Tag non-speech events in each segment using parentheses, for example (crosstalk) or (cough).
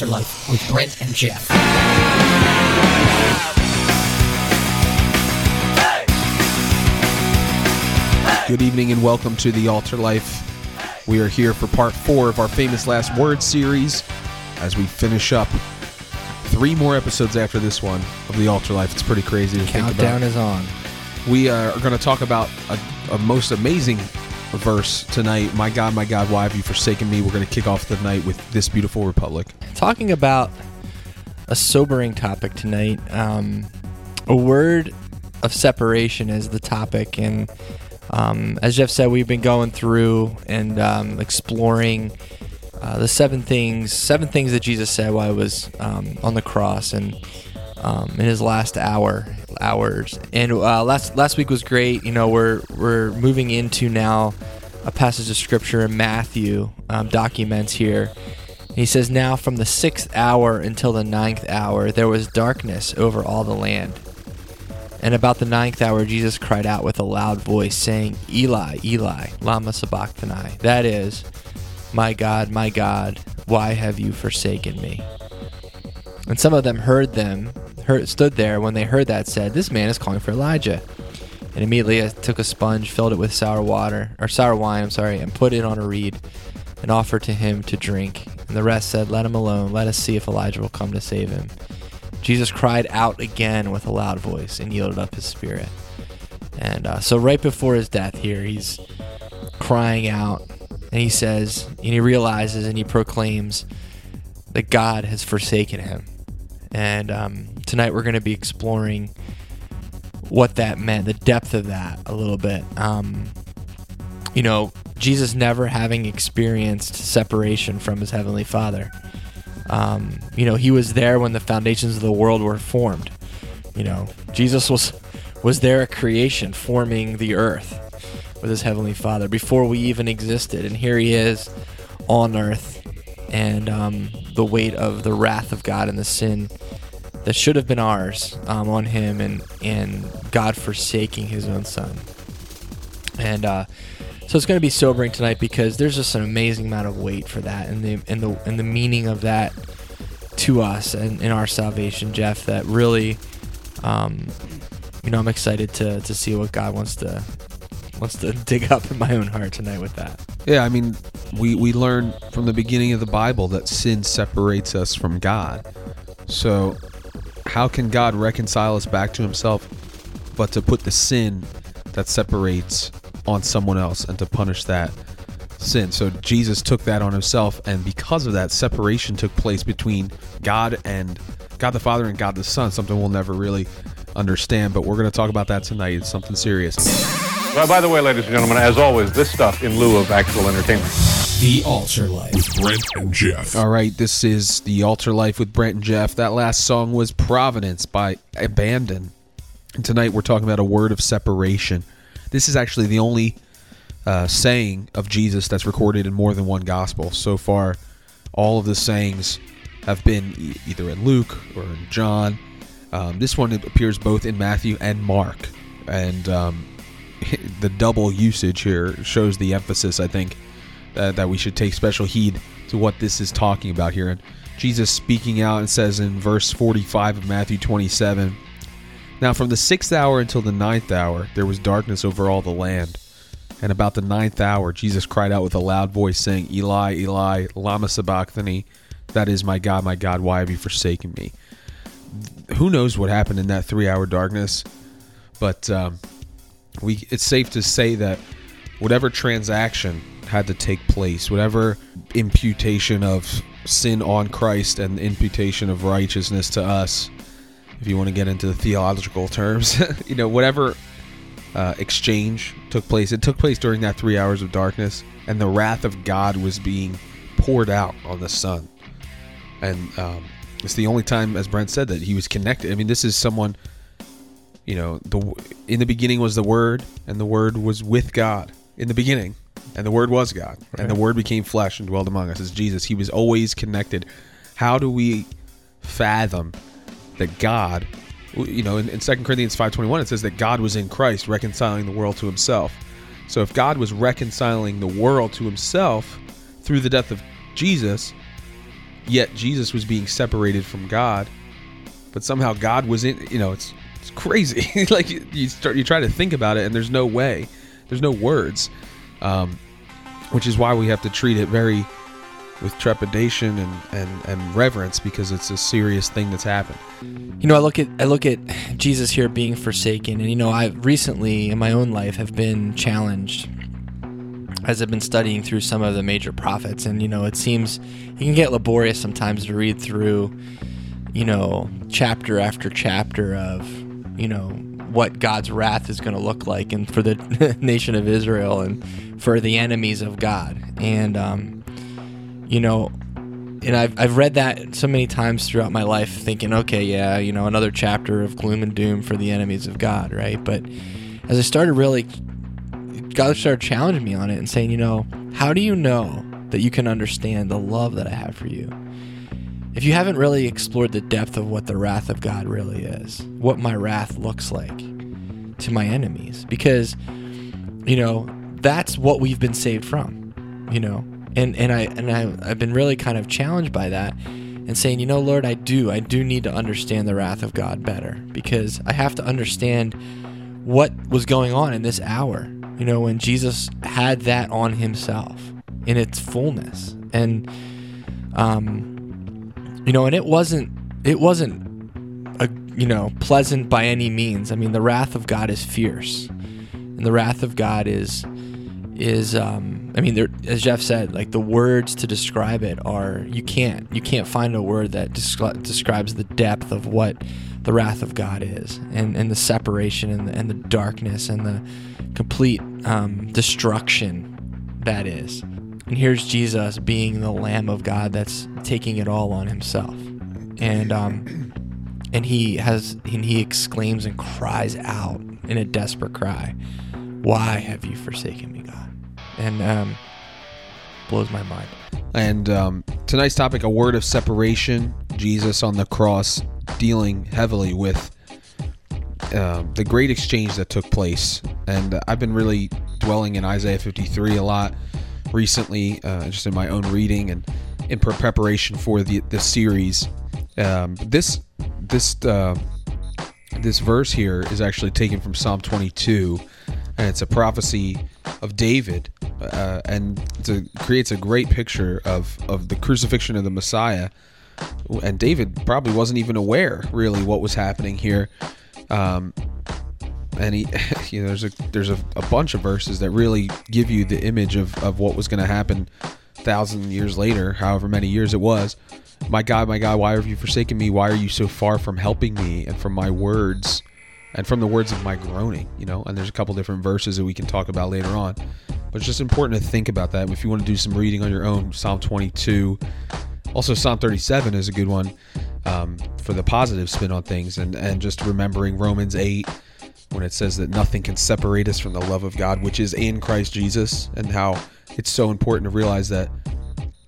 Altar Life with Brent and Geoff. Good evening and welcome to the Altar Life. We are here for part four of our famous last word series as we finish up three more episodes after this one of the Altar Life. It's pretty crazy to think about. Countdown is on. we are going to talk about a, a most amazing verse tonight. My God, my God, why have you forsaken me? We're going to kick off the night with this beautiful republic. Talking about a sobering topic tonight. Um, a word of separation is the topic, and um, as Geoff said, we've been going through and um, exploring uh, the seven things, seven things that Jesus said while he was um, on the cross and um, in his last hour, hours. And uh, last last week was great. You know, we're we're moving into now a passage of scripture in Matthew um, documents here. He says, Now from the sixth hour until the ninth hour, there was darkness over all the land. And about the ninth hour, Jesus cried out with a loud voice, saying, Eli, Eli, Lama Sabachthani. That is, My God, my God, why have you forsaken me? And some of them heard them, heard, stood there when they heard that, said, This man is calling for Elijah. And immediately I took a sponge, filled it with sour water, or sour wine, I'm sorry, and put it on a reed, and offered to him to drink. And the rest said, Let him alone, let us see if Elijah will come to save him. Jesus cried out again with a loud voice and yielded up his spirit. And uh, so, right before his death, here, he's crying out, and he says, and he realizes and he proclaims that God has forsaken him. And um, tonight, we're going to be exploring what that meant, the depth of that a little bit. Um, you know, Jesus never having experienced separation from his heavenly Father. Um, you know, he was there when the foundations of the world were formed. You know, Jesus was was there at creation, forming the earth with his heavenly Father before we even existed, and here he is on earth, and um, the weight of the wrath of God and the sin that should have been ours um, on him, and and God forsaking His own Son, and uh, so it's going to be sobering tonight because there's just an amazing amount of weight for that, and the and the and the meaning of that to us and in our salvation, Geoff. That really, um, you know, I'm excited to to see what God wants to wants to (laughs) dig up in my own heart tonight with that. Yeah, I mean, we, we learn from the beginning of the Bible that sin separates us from God. So, how can God reconcile us back to Himself but to put the sin that separates on someone else and to punish that sin? So, Jesus took that on Himself, and because of that, separation took place between God and God the Father and God the Son, something we'll never really understand, but we're going to talk about that tonight. It's something serious. Well, by the way, ladies and gentlemen, as always, this stuff in lieu of actual entertainment. The Altar Life. with Brent and Geoff. All right, this is the Altar Life with Brent and Geoff. That last song was Providence by Abandon. And tonight we're talking about a word of separation. This is actually the only uh, saying of Jesus that's recorded in more than one gospel. So far, all of the sayings have been e- either in Luke or in John. Um, this one appears both in Matthew and Mark. And um, (laughs) the double usage here shows the emphasis, I think, that, that we should take special heed to what this is talking about here. And Jesus speaking out and says in verse 45 of Matthew 27 Now from the sixth hour until the ninth hour, there was darkness over all the land. And about the ninth hour, Jesus cried out with a loud voice, saying, Eli, Eli, Lama Sabachthani, that is, my God, my God, why have you forsaken me? Who knows what happened in that three hour darkness? But um, we it's safe to say that whatever transaction had to take place, whatever imputation of sin on Christ and imputation of righteousness to us, if you want to get into the theological terms, (laughs) you know, whatever uh, exchange took place, it took place during that three hours of darkness, and the wrath of God was being poured out on the Son. And um, it's the only time, as Brent said, that he was connected. I mean, this is someone you know the in the beginning was the word and the word was with god in the beginning and the word was god. And the word became flesh and dwelled among us. As jesus. He was always connected. How do we fathom that god you know in, in 2 corinthians 5.21 it says that god was in christ reconciling the world to himself. So if god was reconciling the world to himself through the death of jesus yet Jesus was being separated from God, but somehow God was in. You know, it's it's crazy. (laughs) like you, you start you try to think about it, and there's no way, there's no words, um, which is why we have to treat it very with trepidation and, and, and reverence because it's a serious thing that's happened. You know, I look at I look at Jesus here being forsaken, and you know, I recently in my own life have been challenged as I've been studying through some of the major prophets, and you know, it seems it can get laborious sometimes to read through, you know, chapter after chapter of, you know, what God's wrath is going to look like, and for the (laughs) nation of Israel, and for the enemies of God, and um, you know, and I've, I've read that so many times throughout my life thinking okay yeah you know another chapter of gloom and doom for the enemies of god right? But as i started really god started challenging me on it and saying you know how do you know that you can understand the love that i have for you if you haven't really explored the depth of what the wrath of god really is what my wrath looks like to my enemies because you know that's what we've been saved from you know and and I and I I've been really kind of challenged by that and saying, you know, Lord, I do I do need to understand the wrath of God better because I have to understand what was going on in this hour. You know, when Jesus had that on himself in its fullness. And um you know, and it wasn't it wasn't a you know, pleasant by any means. I mean, the wrath of God is fierce. And the wrath of God is is um I mean, there, as Geoff said, like the words to describe it are you can't you can't find a word that descri- describes the depth of what the wrath of God is, and and the separation and the, and the darkness and the complete um, destruction that is. And here's Jesus being the Lamb of God that's taking it all on himself, and um, and he has and he exclaims and cries out in a desperate cry, "Why have you forsaken me, God?" and um, blows my mind. And um, tonight's topic: a word of separation. Jesus on the cross, dealing heavily with uh, the great exchange that took place. And uh, I've been really dwelling in Isaiah 53 a lot recently, uh, just in my own reading and in preparation for the the series. Um, this this uh, this verse here is actually taken from Psalm 22, and it's a prophecy of David, uh, and it creates a great picture of of the crucifixion of the Messiah. And David probably wasn't even aware really what was happening here. Um, and he, (laughs) you know, there's a there's a, a bunch of verses that really give you the image of of what was going to happen thousand years later, however many years it was. My God, my God, why have you forsaken me? Why are you so far from helping me and from my words? and from the words of my groaning, you know, and there's a couple different verses that we can talk about later on. But it's just important to think about that. If you want to do some reading on your own, Psalm 22, also Psalm 37 is a good one um, for the positive spin on things, and and just remembering Romans 8 when it says that nothing can separate us from the love of God, which is in Christ Jesus, and how it's so important to realize that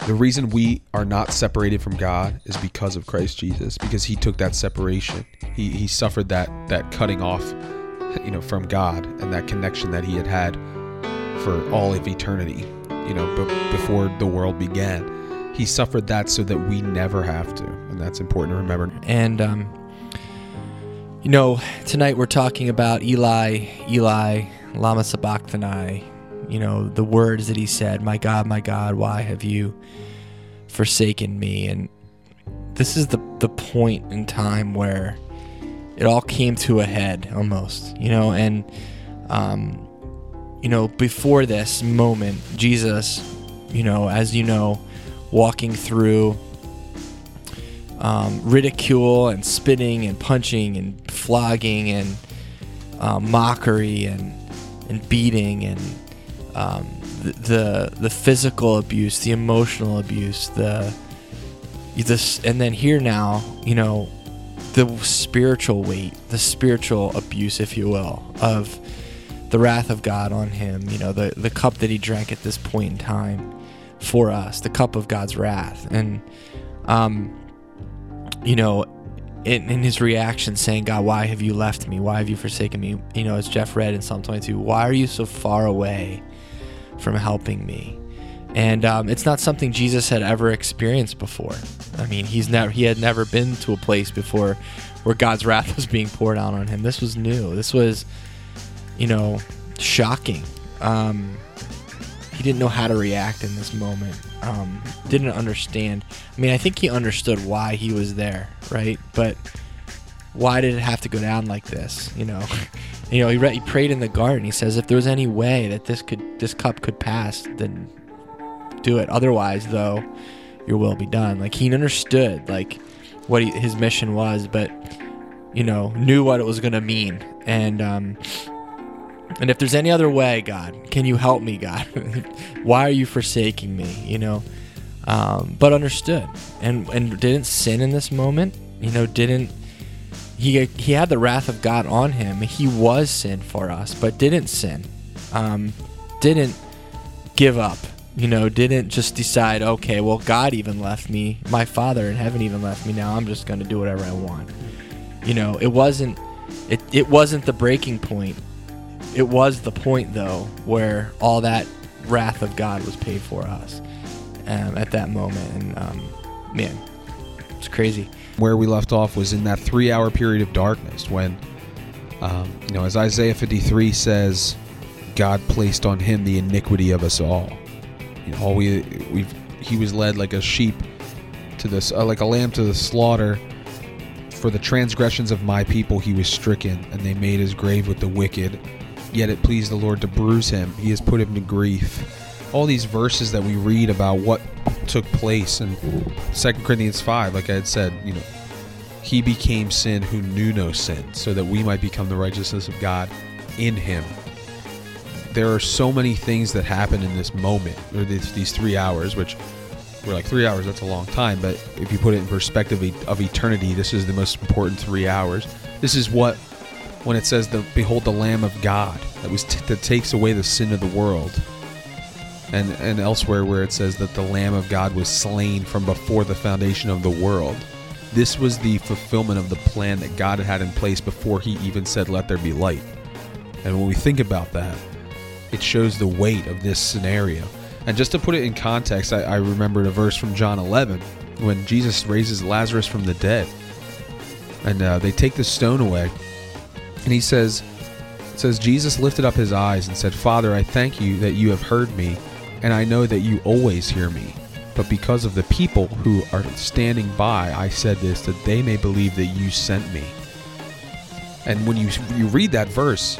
the reason we are not separated from God is because of Christ Jesus, because He took that separation. He, he suffered that that cutting off, you know, from God and that connection that He had had for all of eternity, you know, b- before the world began. He suffered that so that we never have to, and that's important to remember. And um, you know, tonight we're talking about Eli, Eli, lama sabachthani, you know, the words that he said, My God, my God, why have you forsaken me? And this is the, the point in time where it all came to a head almost, you know, and, um, you know, before this moment, Jesus, you know, as you know, walking through um, ridicule and spitting and punching and flogging and uh, mockery and and beating and um, the, the the physical abuse, the emotional abuse, the this, and then here now, you know, the spiritual weight, the spiritual abuse, if you will, of the wrath of God on him. You know, the the cup that he drank at this point in time for us, the cup of God's wrath, and um, you know, in, in, his reaction saying, God, why have you left me? Why have you forsaken me? You know, as Geoff read in Psalm 22, why are you so far away? from helping me. and um, it's not something Jesus had ever experienced before. I mean, he's never he had never been to a place before where God's wrath was being poured out on him. This was new. This was, you know, shocking. Um, he didn't know how to react in this moment. Um, didn't understand. I mean, I think he understood why he was there, right? But why did it have to go down like this? You know, (laughs) you know. He, re- he prayed in the garden. He says, if there was any way that this could, this cup could pass, then do it. Otherwise, though, your will be done. Like he understood like what he, his mission was, but you know, knew what it was going to mean. And um, and if there's any other way, God, can you help me, God? (laughs) Why are you forsaking me? You know, um, but understood and and didn't sin in this moment. You know, didn't he? He had the wrath of God on him. He was sin for us, but didn't sin. Um, didn't give up. You know, didn't just decide, okay, well, God even left me. My Father in heaven even left me. Now I'm just going to do whatever I want. You know, it wasn't. It, it wasn't the breaking point it was the point though where all that wrath of God was paid for us um, at that moment, and um, man, it's crazy. Where we left off was in that three-hour period of darkness when, um, you know, as Isaiah 53 says, God placed on him the iniquity of us all. You know, all we we he was led like a sheep to this, uh, like a lamb to the slaughter. For the transgressions of my people he was stricken, and they made his grave with the wicked. Yet it pleased the Lord to bruise him. He has put him to grief. All these verses that we read about what took place in 2 Corinthians 5, like I had said, you know, he became sin who knew no sin, so that we might become the righteousness of God in him. There are so many things that happen in this moment, or these, these three hours, which we're like three hours, that's a long time, but if you put it in perspective of eternity, this is the most important three hours. This is what when it says, the, "Behold, the Lamb of God that was t- that takes away the sin of the world," and and elsewhere where it says that the Lamb of God was slain from before the foundation of the world. This was the fulfillment of the plan that God had had in place before He even said, "Let there be light." And when we think about that, it shows the weight of this scenario. And just to put it in context, I, I remembered a verse from John 11 when Jesus raises Lazarus from the dead, and uh, they take the stone away and he says, says, Jesus lifted up his eyes and said, Father, I thank you that you have heard me, and I know that you always hear me. But because of the people who are standing by, I said this, that they may believe that you sent me. And when you, you read that verse,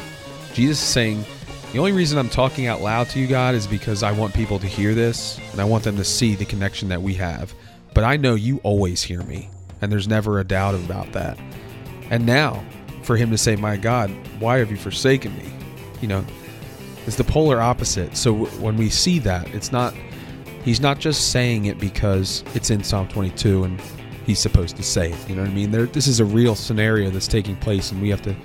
Jesus is saying, the only reason I'm talking out loud to you, God, is because I want people to hear this, and I want them to see the connection that we have. But I know you always hear me, and there's never a doubt about that. And now, for him to say, My God, why have you forsaken me? You know, it's the polar opposite. So when we see that, it's not, he's not just saying it because it's in Psalm 22 and he's supposed to say it. You know what I mean? There, this is a real scenario that's taking place, and we have to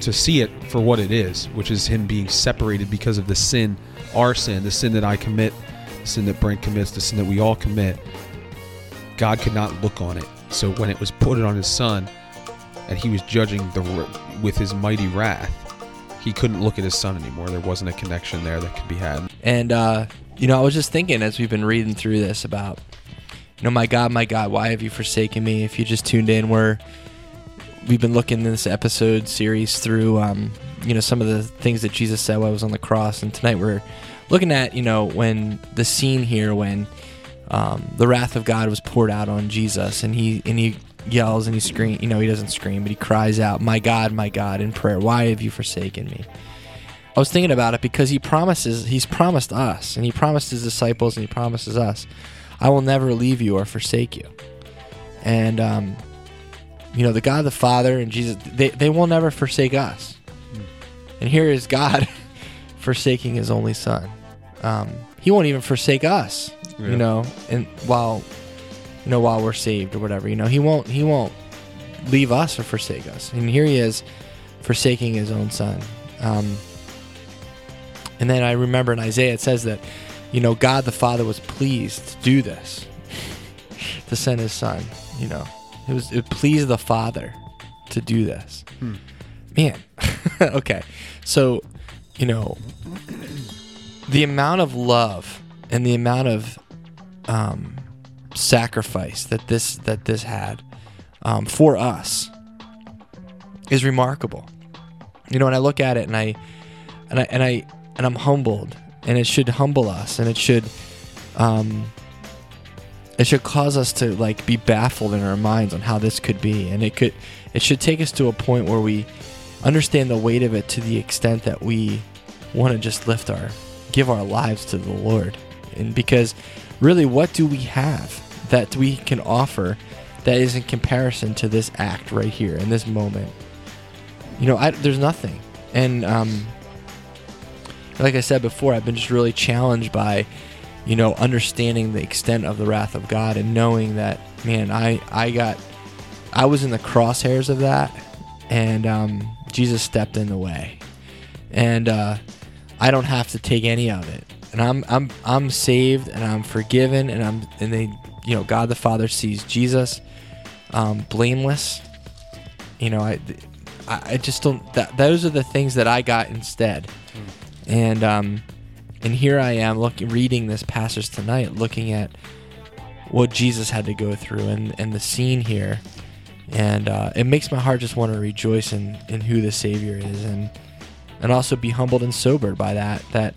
to see it for what it is, which is him being separated because of the sin, our sin, the sin that I commit, the sin that Brent commits, the sin that we all commit. God could not look on it. So when it was put on his son, and he was judging the with his mighty wrath, he couldn't look at his son anymore. There wasn't a connection there that could be had. And uh, you know, I was just thinking as we've been reading through this about, you know, my God, my God, why have you forsaken me? If you just tuned in, we're we've been looking this episode series through, um, you know, some of the things that Jesus said while he was on the cross, and tonight we're looking at, you know, when the scene here when um, the wrath of God was poured out on Jesus, and he and he yells and he screams. You know, he doesn't scream, but he cries out, "My God, my God!" in prayer. Why have you forsaken me? I was thinking about it because he promises. He's promised us, and he promised his disciples, and he promises us, "I will never leave you or forsake you." And um, you know, the God the Father and Jesus, they they will never forsake us. And here is God (laughs) forsaking His only Son. Um, he won't even forsake us. Yeah. You know, and while you know while we're saved or whatever, you know, He won't He won't leave us or forsake us. And here He is forsaking His own Son. Um, and then I remember in Isaiah it says that, you know, God the Father was pleased to do this, (laughs) to send His Son. You know, it was it pleased the Father to do this. Man, (laughs) okay, so you know, the amount of love and the amount of um, sacrifice that this that this had um, for us is remarkable. You know, when I look at it and I and I and I and I'm humbled, and it should humble us, and it should um, it should cause us to like be baffled in our minds on how this could be, and it could it should take us to a point where we understand the weight of it to the extent that we want to just lift our give our lives to the Lord, and because really, what do we have that we can offer that is in comparison to this act right here in this moment? You know, I, there's nothing, and um, like I said before, I've been just really challenged by, you know, understanding the extent of the wrath of God and knowing that, man, I I got, I was in the crosshairs of that, and um, Jesus stepped in the way, and uh, I don't have to take any of it, and I'm I'm I'm saved and I'm forgiven, and I'm and they, you know, God the Father sees Jesus, um, blameless. You know, I, I just don't. That those are the things that I got instead and um, and here I am looking, reading this passage tonight, looking at what Jesus had to go through and, and the scene here, and uh, it makes my heart just want to rejoice in, in who the Savior is, and and also be humbled and sobered by that. That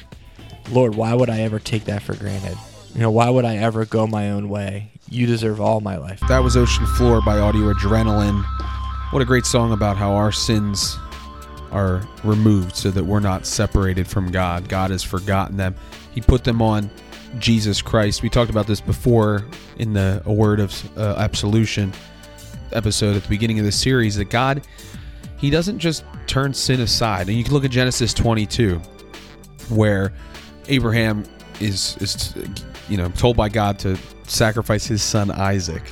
Lord, why would I ever take that for granted? You know, why would I ever go my own way? You deserve all my life. That was Ocean Floor by Audio Adrenaline. What a great song about how our sins are removed so that we're not separated from God. God has forgotten them. He put them on Jesus Christ. We talked about this before in the A Word of uh, Absolution episode at the beginning of the series that God, He doesn't just turn sin aside. And you can look at Genesis 22, where Abraham is, is you know, told by God to sacrifice his son Isaac.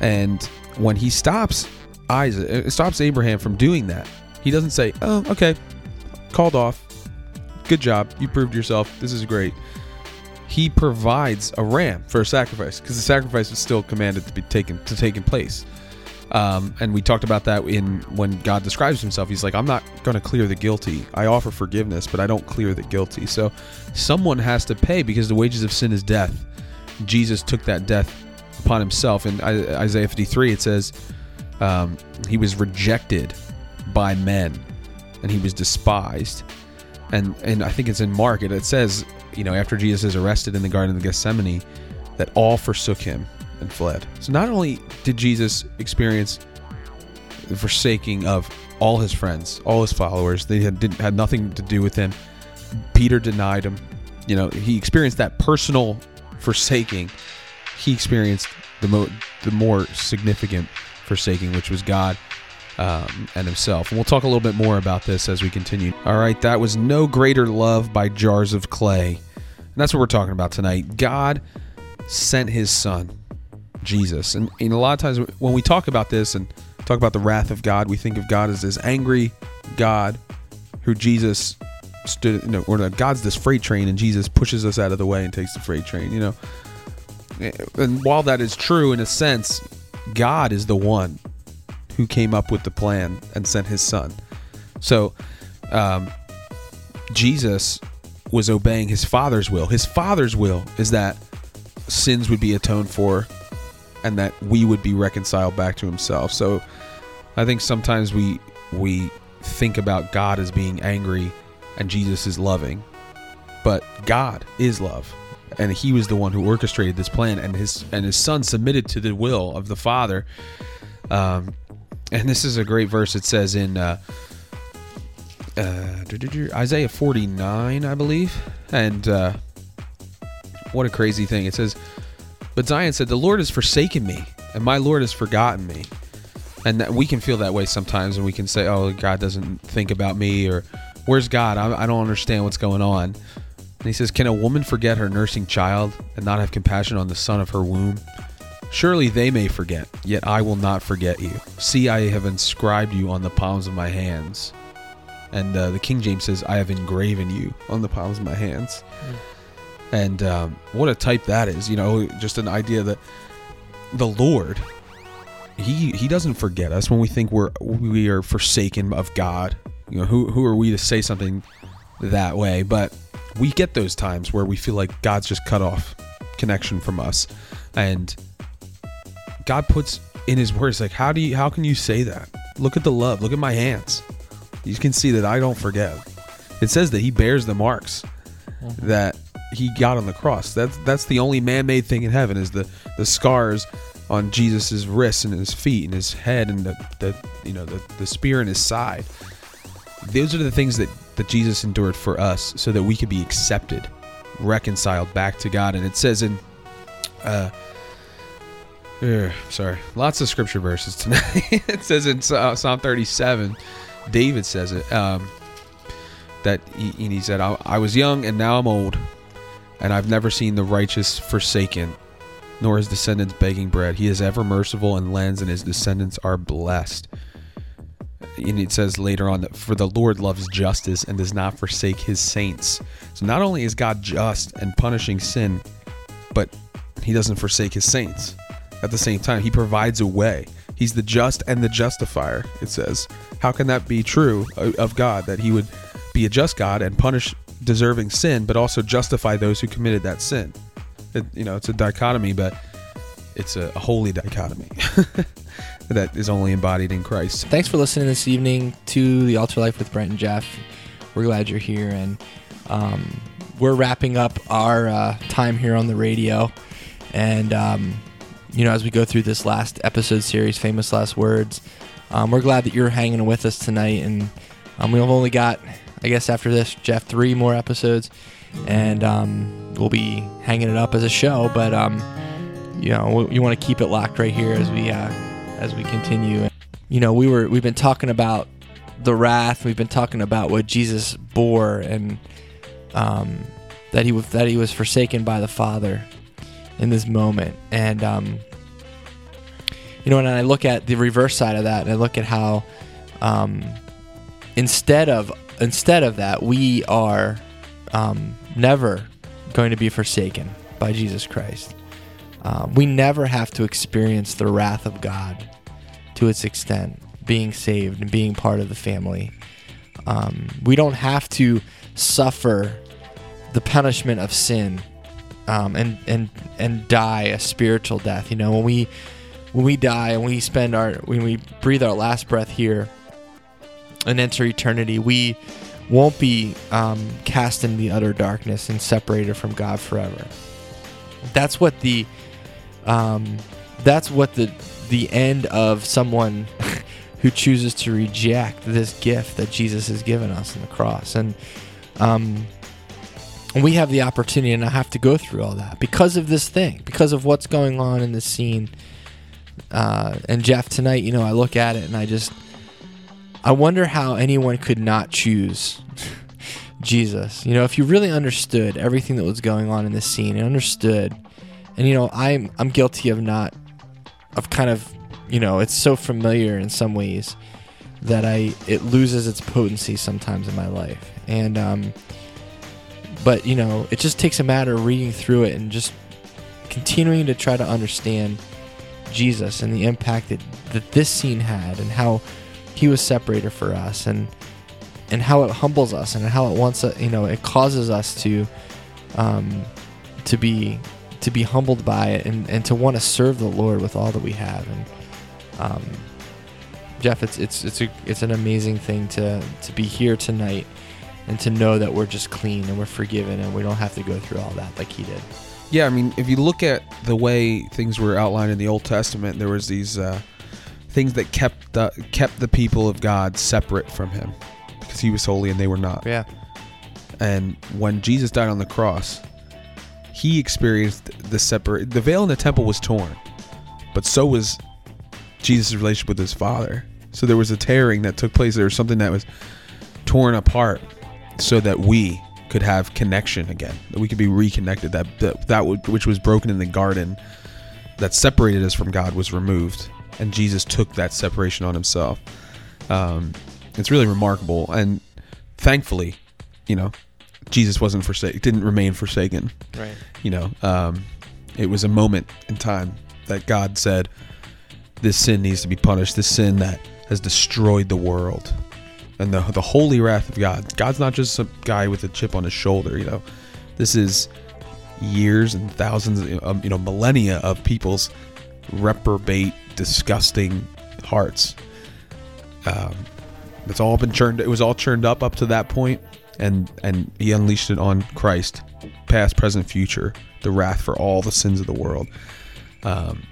And when he stops Isaac, uh, stops Abraham from doing that. He doesn't say, "Oh, okay, called off. Good job. You proved yourself. This is great." He provides a ram for a sacrifice because the sacrifice was still commanded to be taken to taken place. Um, and we talked about that in when God describes himself. He's like, I'm not going to clear the guilty. I offer forgiveness, but I don't clear the guilty. So someone has to pay because the wages of sin is death. Jesus took that death upon himself. In Isaiah 53, it says, um, He was rejected by men and he was despised. And, and I think it's in Mark, it, it says, you know, after Jesus is arrested in the Garden of Gethsemane, that all forsook him and fled. So not only did Jesus experience the forsaking of all his friends, all his followers, they had didn't had nothing to do with him. Peter denied him. You know, he experienced that personal forsaking. He experienced the mo- the more significant forsaking, which was God um, and himself. And we'll talk a little bit more about this as we continue. All right, that was No Greater Love by Jars of Clay. And that's what we're talking about tonight. God sent his son, Jesus. And, and a lot of times when we talk about this and talk about the wrath of God, we think of God as this angry God who Jesus stood, you know, or no, God's this freight train and Jesus pushes us out of the way and takes the freight train, you know. And while that is true in a sense, God is the one who came up with the plan and sent his son. So, um, Jesus was obeying his father's will. His father's will is that sins would be atoned for and that we would be reconciled back to himself. So, I think sometimes we we think about God as being angry and Jesus is loving. But God is love. And he was the one who orchestrated this plan and his and his son submitted to the will of the father. Um, and this is a great verse. It says in uh, uh, Isaiah 49, I believe. And uh, what a crazy thing. It says, But Zion said, The Lord has forsaken me, and my Lord has forgotten me. And that we can feel that way sometimes, and we can say, Oh, God doesn't think about me, or Where's God? I, I don't understand what's going on. And he says, Can a woman forget her nursing child and not have compassion on the son of her womb? Surely they may forget, yet I will not forget you. See, I have inscribed you on the palms of my hands. And uh, the King James says, I have engraven you on the palms of my hands. And um, what a type that is, you know, just an idea that the Lord, he he doesn't forget us when we think we're we are forsaken of God. You know, who who are we to say something that way? But we get those times where we feel like God's just cut off connection from us, and God puts in His words like, how do you, how can you say that? Look at the love. Look at my hands. You can see that I don't forget. It says that He bears the marks that He got on the cross. That's that's the only man-made thing in heaven is the the scars on Jesus's wrists and his feet and his head and the, the you know the, the spear in his side. Those are the things that that Jesus endured for us so that we could be accepted, reconciled back to God. And it says in uh er, sorry, lots of scripture verses tonight. (laughs) it says in Psa- Psalm 37, David says it um, that he, he said, I, "I was young and now I'm old, and I've never seen the righteous forsaken, nor his descendants begging bread. He is ever merciful and lends, and his descendants are blessed." And it says later on that for the Lord loves justice and does not forsake his saints. So not only is God just and punishing sin, but he doesn't forsake his saints. At the same time, he provides a way. He's the just and the justifier, it says. How can that be true uh, of God that he would be a just God and punish deserving sin, but also justify those who committed that sin? It, you know, it's a dichotomy, but it's a, a holy dichotomy (laughs) that is only embodied in Christ. Thanks for listening this evening to the Altar Life with Brent and Geoff. We're glad you're here, and um, we're wrapping up our uh, time here on the radio. And um, you know, as we go through this last episode series, famous last words, um, we're glad that you're hanging with us tonight. And um, we've only got, I guess, after this, Geoff, three more episodes, and um, we'll be hanging it up as a show. But um, you know, you want to keep it locked right here as we uh, as we continue. You know, we were we've been talking about the wrath. We've been talking about what Jesus bore and um, that he was that he was forsaken by the Father in this moment. And um, you know, and I look at the reverse side of that, and I look at how um, instead of instead of that, we are um, never going to be forsaken by Jesus Christ. Um, we never have to experience the wrath of God to its extent, being saved and being part of the family. Um, we don't have to suffer the punishment of sin um, and and and die a spiritual death. You know, when we when we die and we spend our when we breathe our last breath here and enter eternity, we won't be um, cast in the utter darkness and separated from God forever. That's what the um, that's what the the end of someone (laughs) who chooses to reject this gift that Jesus has given us on the cross, and um, we have the opportunity and I have to go through all that because of this thing, because of what's going on in this scene. Uh, and Geoff, tonight, you know, I look at it and I just, I wonder how anyone could not choose Jesus. You know, if you really understood everything that was going on in this scene and understood, and you know, I'm I'm guilty of not, of kind of, you know, it's so familiar in some ways that I it loses its potency sometimes in my life, and um, but you know, it just takes a matter of reading through it and just continuing to try to understand Jesus and the impact that, that this scene had and how he was separated for us and and how it humbles us and how it wants us, you know, it causes us to um, to be to be humbled by it and, and to want to serve the Lord with all that we have and um, Geoff, it's it's it's a it's an amazing thing to to be here tonight and to know that we're just clean and we're forgiven and we don't have to go through all that like he did. Yeah, I mean, if you look at the way things were outlined in the Old Testament, there was these uh, things that kept the, kept the people of God separate from Him because He was holy and they were not. Yeah. And when Jesus died on the cross, He experienced the separate. The veil in the temple was torn, but so was Jesus' relationship with His Father. So there was a tearing that took place. There was something that was torn apart, so that we could have connection again. That we could be reconnected. That that, that which was broken in the garden, that separated us from God, was removed, and Jesus took that separation on Himself. Um, it's really remarkable, and thankfully, you know, Jesus wasn't forsaken. Didn't remain forsaken. Right. You know, um, it was a moment in time that God said, "This sin needs to be punished. This sin that has destroyed the world and the the holy wrath of God. God's not just some guy with a chip on his shoulder. You know, this is years and thousands, of, you know, millennia of people's reprobate, disgusting hearts. Um, it's all been churned. It was all churned up up to that point, and and he unleashed it on Christ, past, present, future, the wrath for all the sins of the world. Um,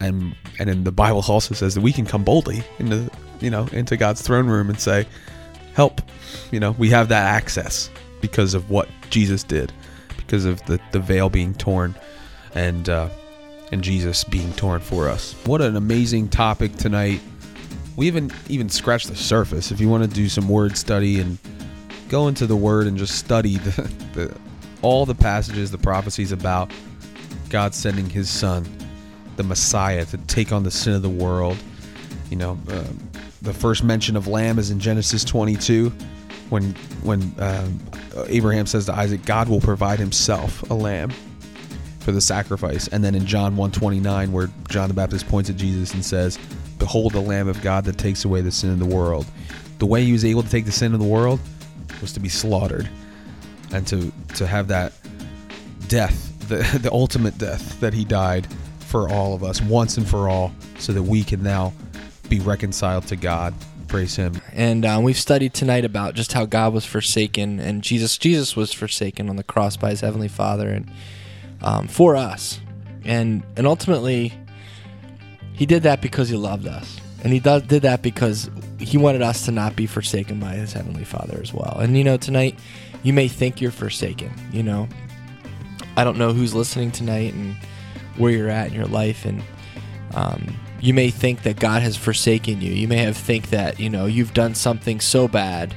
and and in the Bible also says that we can come boldly into you know into God's throne room and say, "Help!" You know, we have that access because of what Jesus did, because of the the veil being torn, and uh, and Jesus being torn for us. What an amazing topic tonight. We haven't even scratched the surface. If you want to do some word study and go into the word and just study the, (laughs) the all the passages, the prophecies about God sending His Son, the Messiah, to take on the sin of the world. You know, um, the first mention of lamb is in Genesis 22, when when um, Abraham says to Isaac, "God will provide Himself a lamb for the sacrifice." And then in John 1:29, where John the Baptist points at Jesus and says, "Behold, the Lamb of God that takes away the sin of the world." The way He was able to take the sin of the world was to be slaughtered and to to have that death, the (laughs) the ultimate death that he died for all of us once and for all, so that we can now be reconciled to God. Praise Him. And uh, we've studied tonight about just how God was forsaken, and Jesus Jesus was forsaken on the cross by His heavenly Father, and um, for us, and and ultimately, He did that because He loved us, and He does, did that because He wanted us to not be forsaken by His heavenly Father as well. And you know, tonight, you may think you're forsaken. You know, I don't know who's listening tonight and where you're at in your life, and um, you may think that God has forsaken you. You may have think that you know you've done something so bad,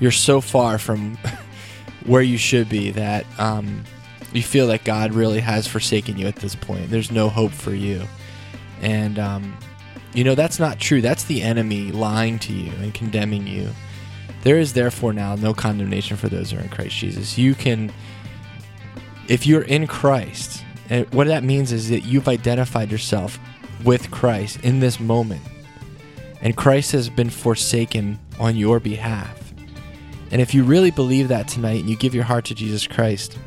you're so far from (laughs) where you should be that um, you feel that God really has forsaken you at this point. There's no hope for you, and um, you know that's not true. That's the enemy lying to you and condemning you. There is therefore now no condemnation for those who are in Christ Jesus. You can, if you're in Christ, and what that means is that you've identified yourself with Christ in this moment. And Christ has been forsaken on your behalf. And if you really believe that tonight and you give your heart to Jesus Christ,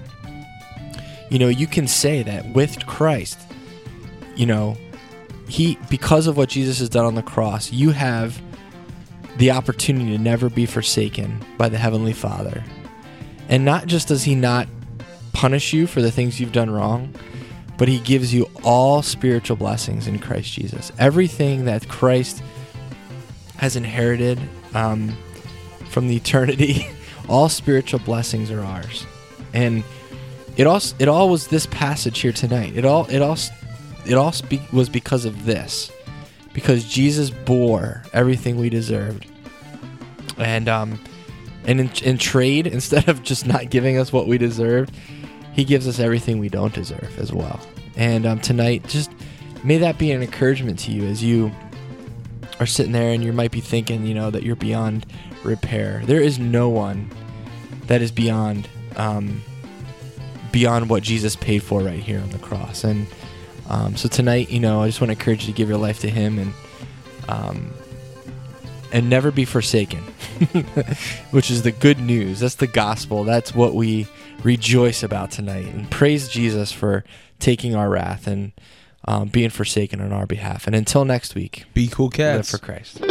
you know, you can say that with Christ, you know, he because of what Jesus has done on the cross, you have the opportunity to never be forsaken by the heavenly Father. And not just does he not punish you for the things you've done wrong, but he gives you all spiritual blessings in Christ Jesus. Everything that Christ has inherited um, from the eternity, (laughs) all spiritual blessings are ours. And it all it all was this passage here tonight. It all it all it all spe- was because of this, because Jesus bore everything we deserved, and um, and in, in trade, (laughs) instead of just not giving us what we deserved, he gives us everything we don't deserve as well. And um, tonight, just may that be an encouragement to you as you are sitting there and you might be thinking, you know, that you're beyond repair. There is no one that is beyond um, beyond what Jesus paid for right here on the cross. And um, so tonight, you know, I just want to encourage you to give your life to Him and um, and never be forsaken, (laughs) which is the good news. That's the gospel. That's what we rejoice about tonight. And praise Jesus for taking our wrath and um, being forsaken on our behalf. And until next week, Be cool, live for Christ.